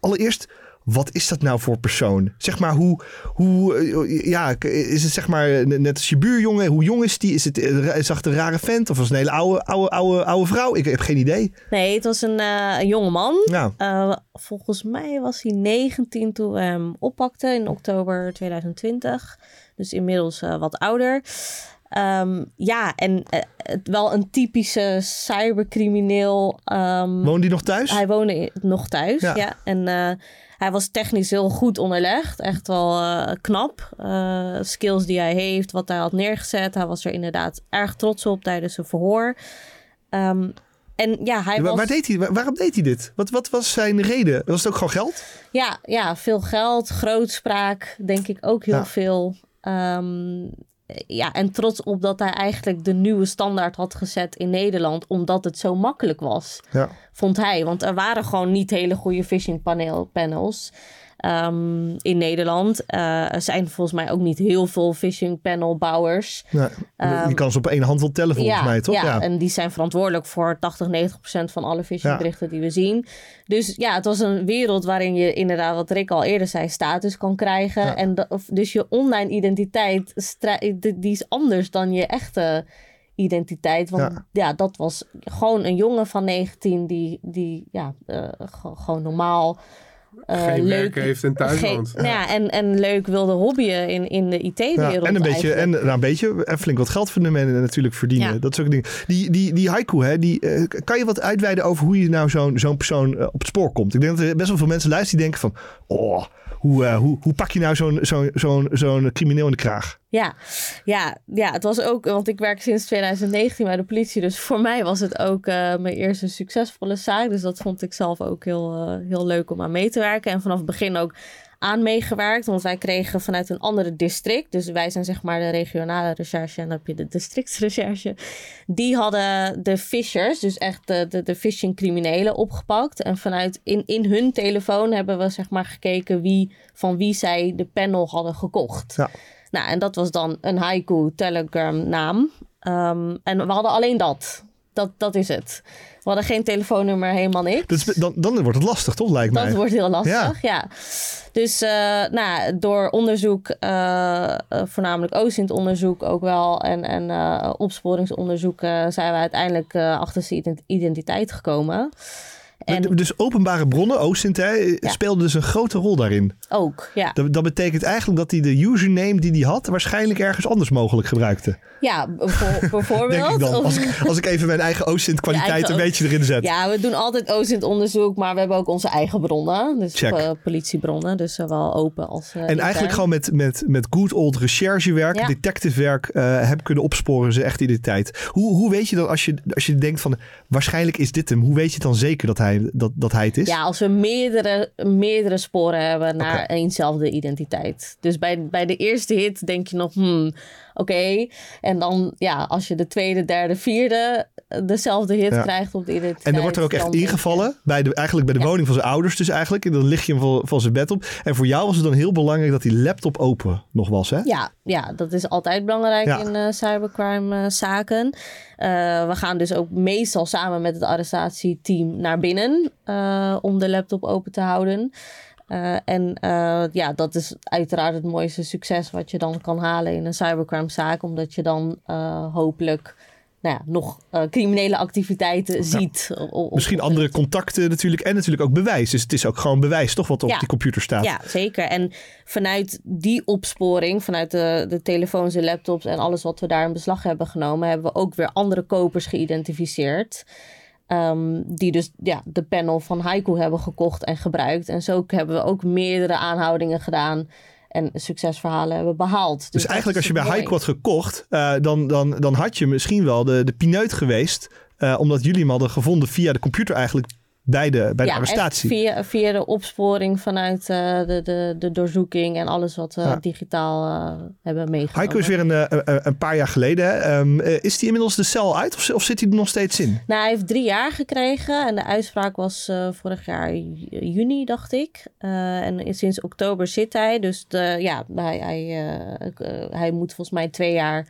allereerst, wat is dat nou voor persoon? Zeg maar, hoe, hoe eh, ja, is het zeg maar net als je buurjongen? Hoe jong is die? Is het eh, is het een rare vent of was het een hele oude, oude, oude, oude vrouw? Ik heb geen idee. Nee, het was een, eh, een jonge man. Eh, volgens mij was hij 19 toen we hem oppakten in oktober 2020. Dus inmiddels eh, wat ouder. Ehm, ja, en eh, het wel een typische cybercrimineel. ehm, woont die nog thuis? Hij woonde nog thuis, Ja. ja. En eh, hij was technisch heel goed onderlegd. Echt wel eh, knap. Eh, skills die hij heeft, wat hij had neergezet. Hij was er inderdaad erg trots op tijdens zijn verhoor. Ehm, en ja, hij Waar, was... waar deed hij, waar- waarom deed hij dit? Wat, wat was zijn reden? Was het ook gewoon geld? Ja, ja, veel geld, grootspraak, denk ik ook heel Ja. veel. Ehm, ja, en trots op dat hij eigenlijk de nieuwe standaard had gezet in Nederland, omdat het zo makkelijk was, Ja. vond hij. Want er waren gewoon niet hele goede phishing panel, panels ehm, in Nederland. Eh, er zijn volgens mij ook niet heel veel phishing panel bouwers. Nou, die kan ze op één hand wel tellen volgens mij, toch? Ehm, Ja, en die zijn verantwoordelijk voor 80, 90 procent van alle phishingberichten die we zien. Dus ja, het was een wereld waarin je inderdaad, wat Rick al eerder zei, status kan krijgen. Ja. En of- dus je online identiteit, die is anders dan je echte identiteit. Want Ja. ja, dat was gewoon een jongen van 19 die, die ja, eh, ge- gewoon normaal eh, Geen leuk, werk heeft en thuis geen- woont. nou ja, en, en leuk wilde hobbyen in, in de IT-wereld. Ja, en een beetje, en, nou, een beetje en flink wat geld vinden men natuurlijk verdienen. Ja. Dat soort dingen. Die, die, die haiku, hè, die, eh, kan je wat uitweiden over hoe je nou zo'n zo'n persoon eh, op het spoor komt? Ik denk dat er best wel veel mensen luisteren die denken van, oh, hoe, eh, hoe, hoe pak je nou zo'n zo'n zo'n zo'n crimineel in de kraag? Ja, ja, ja, het was ook, want ik werk sinds 2019 bij de politie. Dus voor mij was het ook eh, mijn eerste succesvolle zaak. Dus dat vond ik zelf ook heel, eh, heel leuk om aan mee te werken. En vanaf het begin ook aan meegewerkt. Want wij kregen vanuit een andere district. Dus wij zijn zeg maar de regionale recherche. En dan heb je de districtsrecherche. Die hadden de fishers, dus echt de, de, de phishing criminelen opgepakt. En vanuit in, in hun telefoon hebben we zeg maar gekeken wie, van wie zij de panel hadden gekocht. Ja. Nou, en dat was dan een haiku Telegram naam. Ehm, en we hadden alleen dat. Dat, dat is het. We hadden geen telefoonnummer, helemaal niks. Is, dan, dan wordt het lastig, toch, lijkt mij? Dat wordt heel lastig, ja. Dus eh, nou, door onderzoek, eh, voornamelijk OSINT-onderzoek ook wel... en, en opsporingsonderzoek eh, zijn we uiteindelijk achter zijn ident- identiteit gekomen. En Dus openbare bronnen, OSINT, hè, speelde dus een grote rol daarin. ook, ja. Dat, dat betekent eigenlijk dat hij de username die hij had... waarschijnlijk ergens anders mogelijk gebruikte. Ja, bijvo- bijvoorbeeld. Denk ik dan. Of- Als ik, als ik even mijn eigen OSINT-kwaliteit eigen een beetje erin zet. Ja, we doen altijd OSINT-onderzoek, maar we hebben ook onze eigen bronnen. Dus eh, politiebronnen, dus zowel open als eh, En eigenlijk gewoon met, met, met good old recherchewerk, Ja. detectivewerk, eh heb kunnen opsporen ze echt identiteit. Hoe, hoe weet je dan als je, als je denkt van waarschijnlijk is dit hem, hoe weet je dan zeker dat hij, dat, dat hij het is? Ja, als we meerdere, meerdere sporen hebben naar Oké. eenzelfde identiteit. Dus bij, bij de eerste hit denk je nog, hmm, oké. En dan, ja, als je de tweede, derde, vierde eh, dezelfde hit Ja. krijgt op de identiteit. En dan wordt er ook echt ingevallen, bij de, eigenlijk bij de Ja. woning van zijn ouders dus eigenlijk. En dan lig je hem van, van zijn bed op. En voor jou was het dan heel belangrijk dat die laptop open nog was, hè? Ja, ja, dat is altijd belangrijk Ja. in eh, cybercrime eh, zaken. We gaan dus ook meestal samen met het arrestatieteam naar binnen om de laptop open te houden. Eh, en eh, ja, dat is uiteraard het mooiste succes wat je dan kan halen in een cybercrime zaak. Omdat je dan eh, hopelijk nou ja, nog criminele activiteiten ziet. Misschien andere contacten natuurlijk. En natuurlijk ook bewijs. Dus het is ook gewoon bewijs, toch, wat op Ja. die computer staat. Ja, zeker. En vanuit die opsporing, vanuit de, de telefoons en laptops en alles wat we daar in beslag hebben genomen, hebben we ook weer andere kopers geïdentificeerd. Ehm, die dus ja, de panel van Haiku hebben gekocht en gebruikt. En zo hebben we ook meerdere aanhoudingen gedaan en succesverhalen hebben behaald. Dus, Dus eigenlijk als je bij. Haiku had gekocht, eh, dan, dan, dan had je misschien wel de, de pineut geweest. eh, omdat jullie hem hadden gevonden via de computer eigenlijk bij de, bij de ja, arrestatie. via, via de opsporing vanuit eh, de, de, de doorzoeking en alles wat we Ja. digitaal eh, hebben meegenomen. Haiku is weer een, eh, een, paar jaar geleden. Ehm, eh, is die inmiddels de cel uit of, of zit hij er nog steeds in? Nou, hij heeft drie jaar gekregen en de uitspraak was eh, vorig jaar ju- juni, dacht ik. Eh, en sinds oktober zit hij. Dus de, ja, hij, hij, eh, eh, hij moet volgens mij twee jaar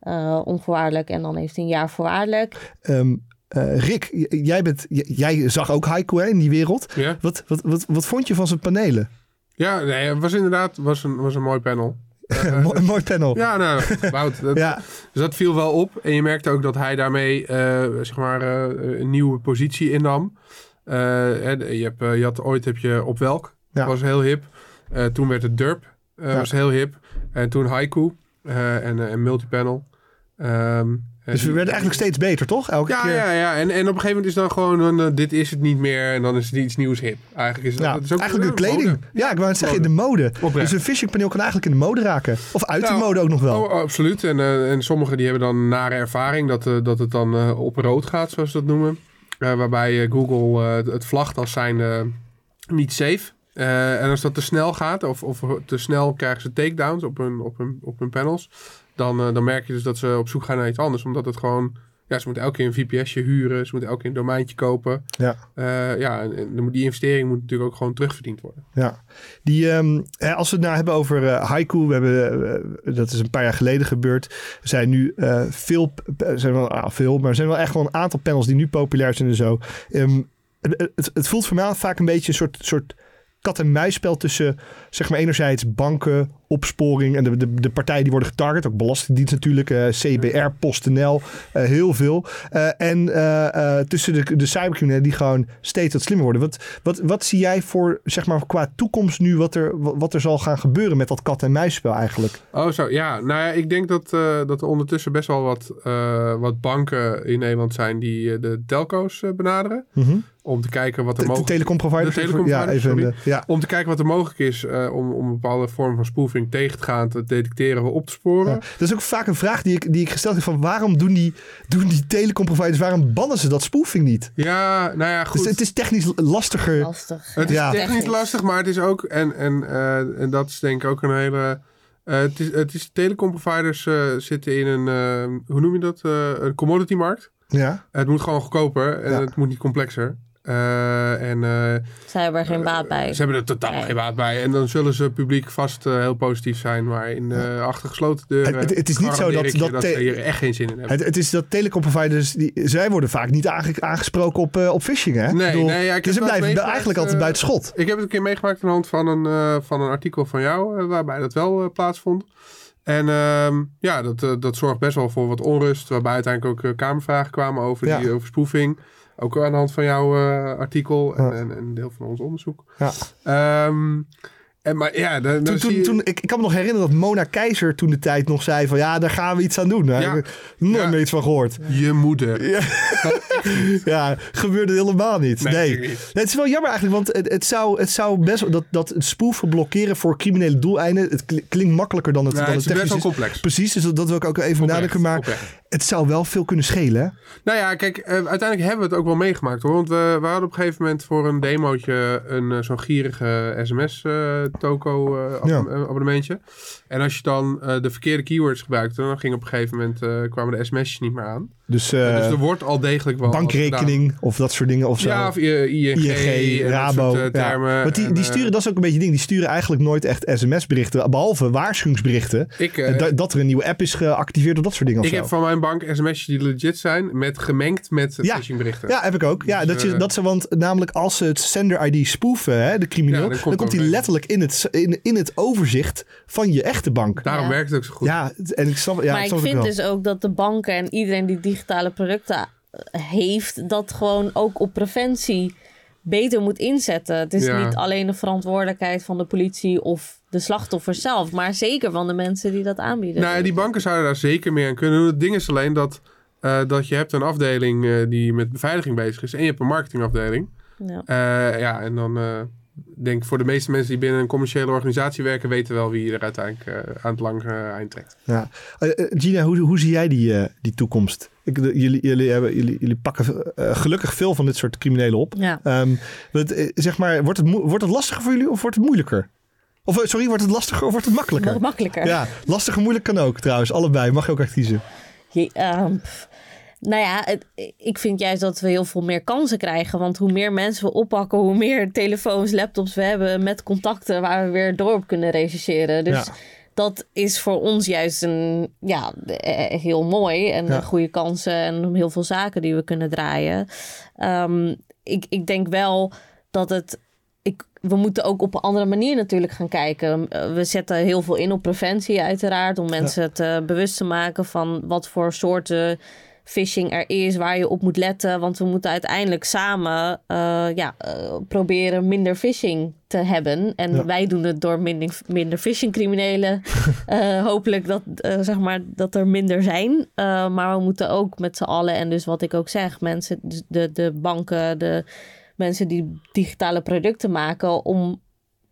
eh, onvoorwaardelijk en dan heeft hij een jaar voorwaardelijk. Ehm, eh, Rick, jij, bent, jij zag ook Haiku hè, in die wereld. Ja, Wat, wat, wat, wat vond je van zijn panelen? ja nee, het was inderdaad was een, was een mooi panel. Een mooi panel. Ja, nou, Wout, dat, Ja. dus dat viel wel op. En je merkte ook dat hij daarmee eh, zeg maar, een nieuwe positie innam. Je, hebt, je had ooit heb je op welk. Ja. Dat was heel hip. Toen werd het Durp. Ja. was heel hip. En toen Haiku. en, en Multipanel. Ehm, Dus we en- werden eigenlijk steeds beter, toch? Elke ja, keer. ja, ja. En, en op een gegeven moment is dan gewoon, een, eh, dit is het niet meer. En dan is het iets nieuws hip. Eigenlijk is het, Ja, dat is ook eigenlijk de eh, kleding. mode. Ja, ik wou het zeggen, in de mode. Oprecht. Dus een phishingpaneel kan eigenlijk in de mode raken. Of uit de Nou, mode ook nog wel. Oh, absoluut. En, eh, en sommigen die hebben dan een nare ervaring dat, eh, dat het dan eh, op rood gaat, zoals ze dat noemen. Eh, waarbij eh, Google eh, het- vlagt als zijn eh, niet safe. Eh, en als dat te snel gaat, of, of te snel krijgen ze takedowns op hun, op hun, op hun panels, dan, eh, dan merk je dus dat ze op zoek gaan naar iets anders. Omdat het gewoon, ja, ze moeten elke keer een VPSje huren, ze moeten elke keer een domeintje kopen. Ja. Eh, ja, en, en die investering moet natuurlijk ook gewoon terugverdiend worden. Ja, die, ehm, als we het nou hebben over eh, haiku, we hebben, dat is een paar jaar geleden gebeurd. Er zijn nu veel, zijn wel ah, veel, maar er zijn wel echt wel een aantal panels die nu populair zijn en zo. Ehm, het, het, voelt voor mij vaak een beetje een soort, soort kat-en-muisspel tussen, zeg maar, enerzijds banken, opsporing en de, de, de partijen die worden getarget. Ook Belastingdienst natuurlijk, eh, CBR, PostNL, eh, heel veel. Eh, en tussen de, de cybercriminelen die gewoon steeds wat slimmer worden. Wat, wat, wat zie jij voor, zeg maar, qua toekomst nu, wat er, wat er zal gaan gebeuren met dat kat-en-muisspel eigenlijk? Oh, zo. Ja, nou ja, ik denk dat, dat er ondertussen best wel wat, wat banken in Nederland zijn die de telco's benaderen. Om te kijken wat er de mogelijk telecomproviders? De ja, even, sorry. de- ja. Om te kijken wat er mogelijk is eh, om, om een bepaalde vorm van spoofing tegen te gaan, te detecteren, op te sporen. Ja. Dat is ook vaak een vraag die ik, die ik gesteld heb van waarom doen die, doen die telecomproviders, waarom bannen ze dat spoofing niet? Ja, nou ja, goed. Dus het is technisch lastiger. Lastig. Het is Ja. technisch lastig, maar het is ook, en, en, eh, en dat is denk ik ook een hele. eh, het is, het is telecomproviders eh, zitten in een, eh, hoe noem je dat? Eh, een commodity markt. Ja. Het moet gewoon goedkoper en Ja. het moet niet complexer. Eh, en eh, Zij hebben er geen baat bij. ze hebben er totaal Nee. geen baat bij. En dan zullen ze publiek vast eh, heel positief zijn, maar in eh achter gesloten deuren. Het- het is niet zo dat- je dat ze hier echt geen zin in hebben. Het, het is dat telecomproviders, die, zij worden vaak niet aange- aangesproken op, eh, op phishing, hè? Nee, Ik bedoel, nee, ja, ik dus ze blijven eigenlijk altijd eh, buiten schot. Ik heb het een keer meegemaakt aan de hand van een, eh, van een artikel van jou, eh, waarbij dat wel eh, plaatsvond. En ehm, ja, dat, eh, dat zorgt best wel voor wat onrust, waarbij uiteindelijk ook eh, kamervragen kwamen over, Ja. die, over spoofing. Ook aan de hand van jouw eh, artikel en, en, deel van ons onderzoek. Ja. Ehm, en, maar ja, dan, Toen, zie toen, je- toen, ik, ik kan me nog herinneren dat Mona Keizer toen de tijd nog zei van ja, daar gaan we iets aan doen. Daar Ja. heb ik nooit Ja. meer iets van gehoord. je moeder. Ja. ja, gebeurde helemaal niet. Nee, het is wel jammer eigenlijk, want het, het, zou, het zou best wel- dat, dat spoeven blokkeren voor criminele doeleinden. Het kli- klinkt makkelijker dan het, Nee, dan het het is best technisch wel complex. Precies, dus dat, dat wil ik ook even benadrukken. Maar oprecht. Het zou wel veel kunnen schelen. hè? Nou ja, kijk, eh, uiteindelijk hebben we het ook wel meegemaakt hoor. Want we, we hadden op een gegeven moment voor een demootje een eh, zo'n gierige sms-toko-abonnementje. En als je dan eh, de verkeerde keywords gebruikte, dan ging op een gegeven moment eh, kwamen de sms'jes niet meer aan. Dus, eh, dus er wordt al degelijk wel. wat bankrekening of dat soort dingen of zo. Ja, of ING, ING, Rabo. soort, eh, ja. termen. Want die, die eh, sturen, dat is ook een beetje ding, die sturen eigenlijk nooit echt sms-berichten, behalve waarschuwingsberichten. ik, eh, Eh, da- dat er een nieuwe app is geactiveerd of dat soort dingen of ik zo. heb van mijn bank sms'jes die legit zijn, met gemengd met Ja. phishingberichten. Ja, heb ik ook. Ja, Dus, dat, je, eh, dat ze, want namelijk als ze het sender-ID spoeven, hè, de crimineel, Ja, dan dan komt, komt hij er- letterlijk in het, in, in het overzicht van je echte bank. Daarom Ja. werkt het ook zo goed. Ja, en ik snap, ja, maar ik snap het vind wel. dus ook dat de banken en iedereen die digitale producten heeft, dat gewoon ook op preventie beter moet inzetten. Het is Ja. niet alleen de verantwoordelijkheid van de politie of de slachtoffers zelf, maar zeker van de mensen die dat aanbieden. Nou, die banken zouden daar zeker meer aan kunnen doen. Het ding is alleen dat, eh, dat je hebt een afdeling eh, die met beveiliging bezig is. En je hebt een marketingafdeling. Ja. Eh, ja, en dan eh, denk ik voor de meeste mensen die binnen een commerciële organisatie werken... weten wel wie er uiteindelijk eh, aan het lange eind trekt. Ja. Eh, eh, Gina, hoe, hoe zie jij die, eh, die toekomst? Ik, de- jullie, jullie, hebben, jullie, jullie pakken eh, gelukkig veel van dit soort criminelen op. Ja. Ehm, eh, zeg maar, wordt het, wordt het lastiger voor jullie of wordt het moeilijker? Of eh, sorry, wordt het lastiger of wordt het makkelijker? Nog makkelijker. Ja, lastig en moeilijk kan ook trouwens. Allebei, mag je ook echt kiezen. Je- ehm, nou ja, het- ik vind juist dat we heel veel meer kansen krijgen. Want hoe meer mensen we oppakken, hoe meer telefoons, laptops we hebben met contacten waar we weer door op kunnen rechercheren. Dus Ja. Dat is voor ons juist een, ja, eh, heel mooi en Ja. goede kansen en heel veel zaken die we kunnen draaien. Ehm, ik, ik denk wel dat het. Ik, we moeten ook op een andere manier natuurlijk gaan kijken. Eh, We zetten heel veel in op preventie, uiteraard. Om mensen het eh, bewust te maken van wat voor soorten phishing er is, waar je op moet letten. Want we moeten uiteindelijk samen eh, ja, eh, proberen minder phishing te hebben. En Ja. wij doen het door minder, minder phishing criminelen. Eh, hopelijk dat, zeg maar, dat er minder zijn. Maar we moeten ook met z'n allen, en dus wat ik ook zeg, mensen, de, de banken, de mensen die digitale producten maken, om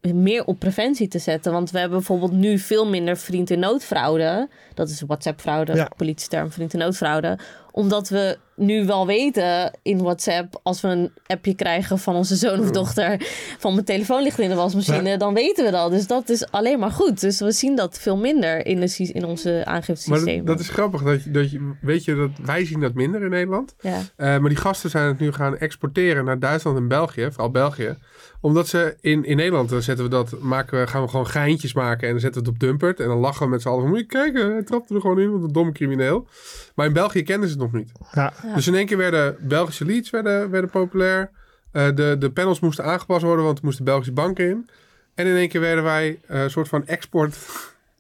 meer op preventie te zetten. Want we hebben bijvoorbeeld nu veel minder vriend in noodfraude. Dat is WhatsApp-fraude, Ja. politieterm vriend in noodfraude. Omdat we nu wel weten in WhatsApp, als we een appje krijgen van onze zoon of dochter, van mijn telefoon ligt in de wasmachine, dan weten we dat. Dus dat is alleen maar goed. Dus we zien dat veel minder in, de, in onze Maar aangiftesystemen. dat, dat is grappig. Dat je, dat je, weet je, dat wij zien dat minder in Nederland. ja. Eh, maar die gasten zijn het nu gaan exporteren naar Duitsland en België, vooral België. Omdat ze in, in Nederland, dan zetten we dat, maken we, gaan we gewoon geintjes maken en dan zetten we het op Dumpert. En dan lachen we met z'n allen van, moet je kijken, hij trapte er gewoon in, wat een domme crimineel. Maar in België kenden ze het nog niet. Ja. Dus in één keer werden Belgische leads werden, werden populair. Eh, de, de panels moesten aangepast worden, want er moesten Belgische banken in. En in één keer werden wij eh, een soort van export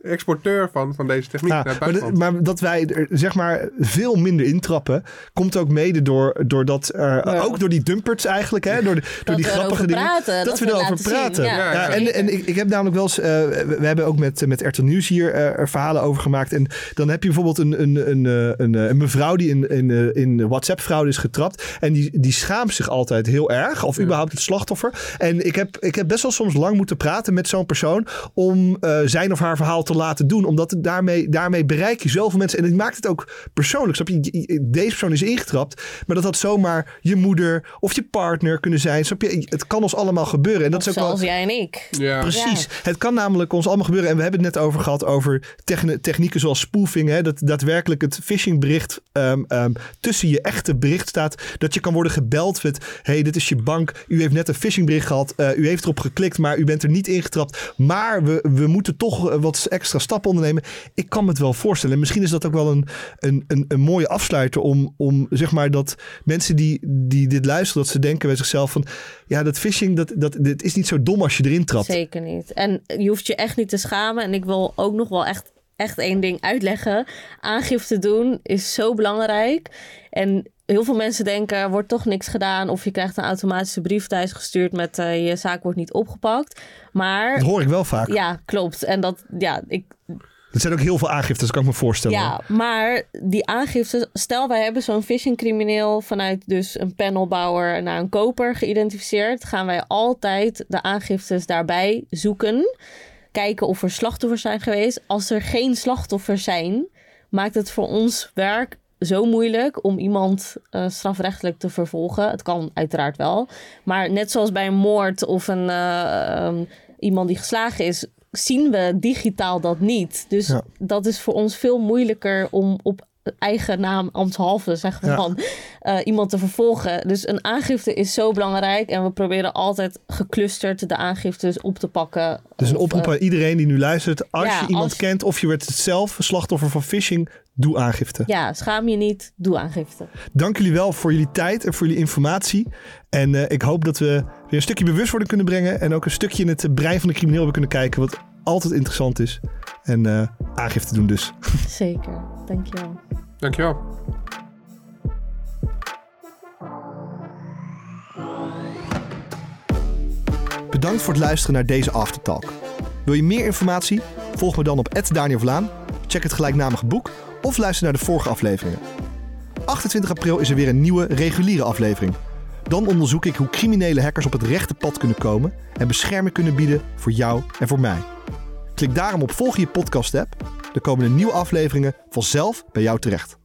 exporteur van, van deze techniek Ja, naar het maar, dat, maar dat wij er zeg maar veel minder intrappen, komt ook mede door, doordat, er ook door die dumpers eigenlijk, hè, door, de, door die grappige dingen. praten, dat we we erover zien. praten. Ja, Ja, ja, en en ik, ik heb namelijk wel eens, eh, we, we hebben ook met, met RTL Nieuws hier eh, er verhalen over gemaakt. En dan heb je bijvoorbeeld een, een, een, eh, een, een mevrouw die in, in, eh, in WhatsApp-fraude is getrapt. En die, die schaamt zich altijd heel erg, of überhaupt het slachtoffer. En ik heb, ik heb best wel soms lang moeten praten met zo'n persoon om eh, zijn of haar verhaal te laten doen. Omdat het daarmee, daarmee bereik je zoveel mensen. En het maakt het ook persoonlijk. Snap je? Deze persoon is ingetrapt, maar dat had zomaar je moeder of je partner kunnen zijn. Snap je? Het kan ons allemaal gebeuren. En dat Of is ook wel... zoals jij en ik. ja. Precies. Het kan namelijk ons allemaal gebeuren. En we hebben het net over gehad over techni- technieken zoals spoofing. Hè, dat daadwerkelijk het phishingbericht ehm, ehm, tussen je echte bericht staat. Dat je kan worden gebeld met... hey, dit is je bank. U heeft net een phishingbericht gehad. Eh, u heeft erop geklikt, maar u bent er niet ingetrapt. Maar we, we moeten toch eh, wat extra stappen ondernemen. Ik kan me het wel voorstellen. En misschien is dat ook wel een, een, een, een mooie afsluiter om, om zeg maar dat mensen die, die dit luisteren, dat ze denken bij zichzelf van... Ja, dat phishing, dat, dat, dit is niet zo dom als je erin trapt. Zeker niet. En je hoeft je echt niet te schamen. En ik wil ook nog wel echt, echt één ding uitleggen. Aangifte doen is zo belangrijk. En heel veel mensen denken, er wordt toch niks gedaan. Of je krijgt een automatische brief thuis gestuurd met eh, je zaak wordt niet opgepakt. Maar Dat hoor ik wel vaak. ja, klopt. En dat, ja, ik, Er zijn ook heel veel aangiftes, kan ik me voorstellen. ja, maar die aangifte, stel wij hebben zo'n phishing-crimineel vanuit dus een panelbouwer naar een koper geïdentificeerd, gaan wij altijd de aangiftes daarbij zoeken, kijken of er slachtoffers zijn geweest. Als er geen slachtoffers zijn, maakt het voor ons werk zo moeilijk om iemand eh, strafrechtelijk te vervolgen. Het kan uiteraard wel, maar net zoals bij een moord of een eh, ehm, iemand die geslagen is, zien we digitaal dat niet. Dus Ja. dat is voor ons veel moeilijker om op eigen naam ambtshalve zeg maar, Ja. van, eh, iemand te vervolgen. Dus een aangifte is zo belangrijk en we proberen altijd geclusterd de aangiftes op te pakken. Dus een oproep eh, aan iedereen die nu luistert. Als ja, je iemand als- kent of je werd zelf slachtoffer van phishing, doe aangifte. ja, schaam je niet, doe aangifte. Dank jullie wel voor jullie tijd en voor jullie informatie. En eh, ik hoop dat we weer een stukje bewustwording kunnen brengen. En ook een stukje in het brein van de crimineel kunnen kijken. Wat altijd interessant is. En eh, aangifte doen dus. Zeker, dankjewel. Dankjewel. Bedankt voor het luisteren naar deze Aftertalk. Wil je meer informatie? Volg me dan op Daniel Vlaan. Check het gelijknamige boek of luister naar de vorige afleveringen. 28 april is er weer een nieuwe reguliere aflevering. Dan onderzoek ik hoe criminele hackers op het rechte pad kunnen komen en bescherming kunnen bieden voor jou en voor mij. Klik daarom op volg je podcast app. Er komen de nieuwe afleveringen vanzelf bij jou terecht.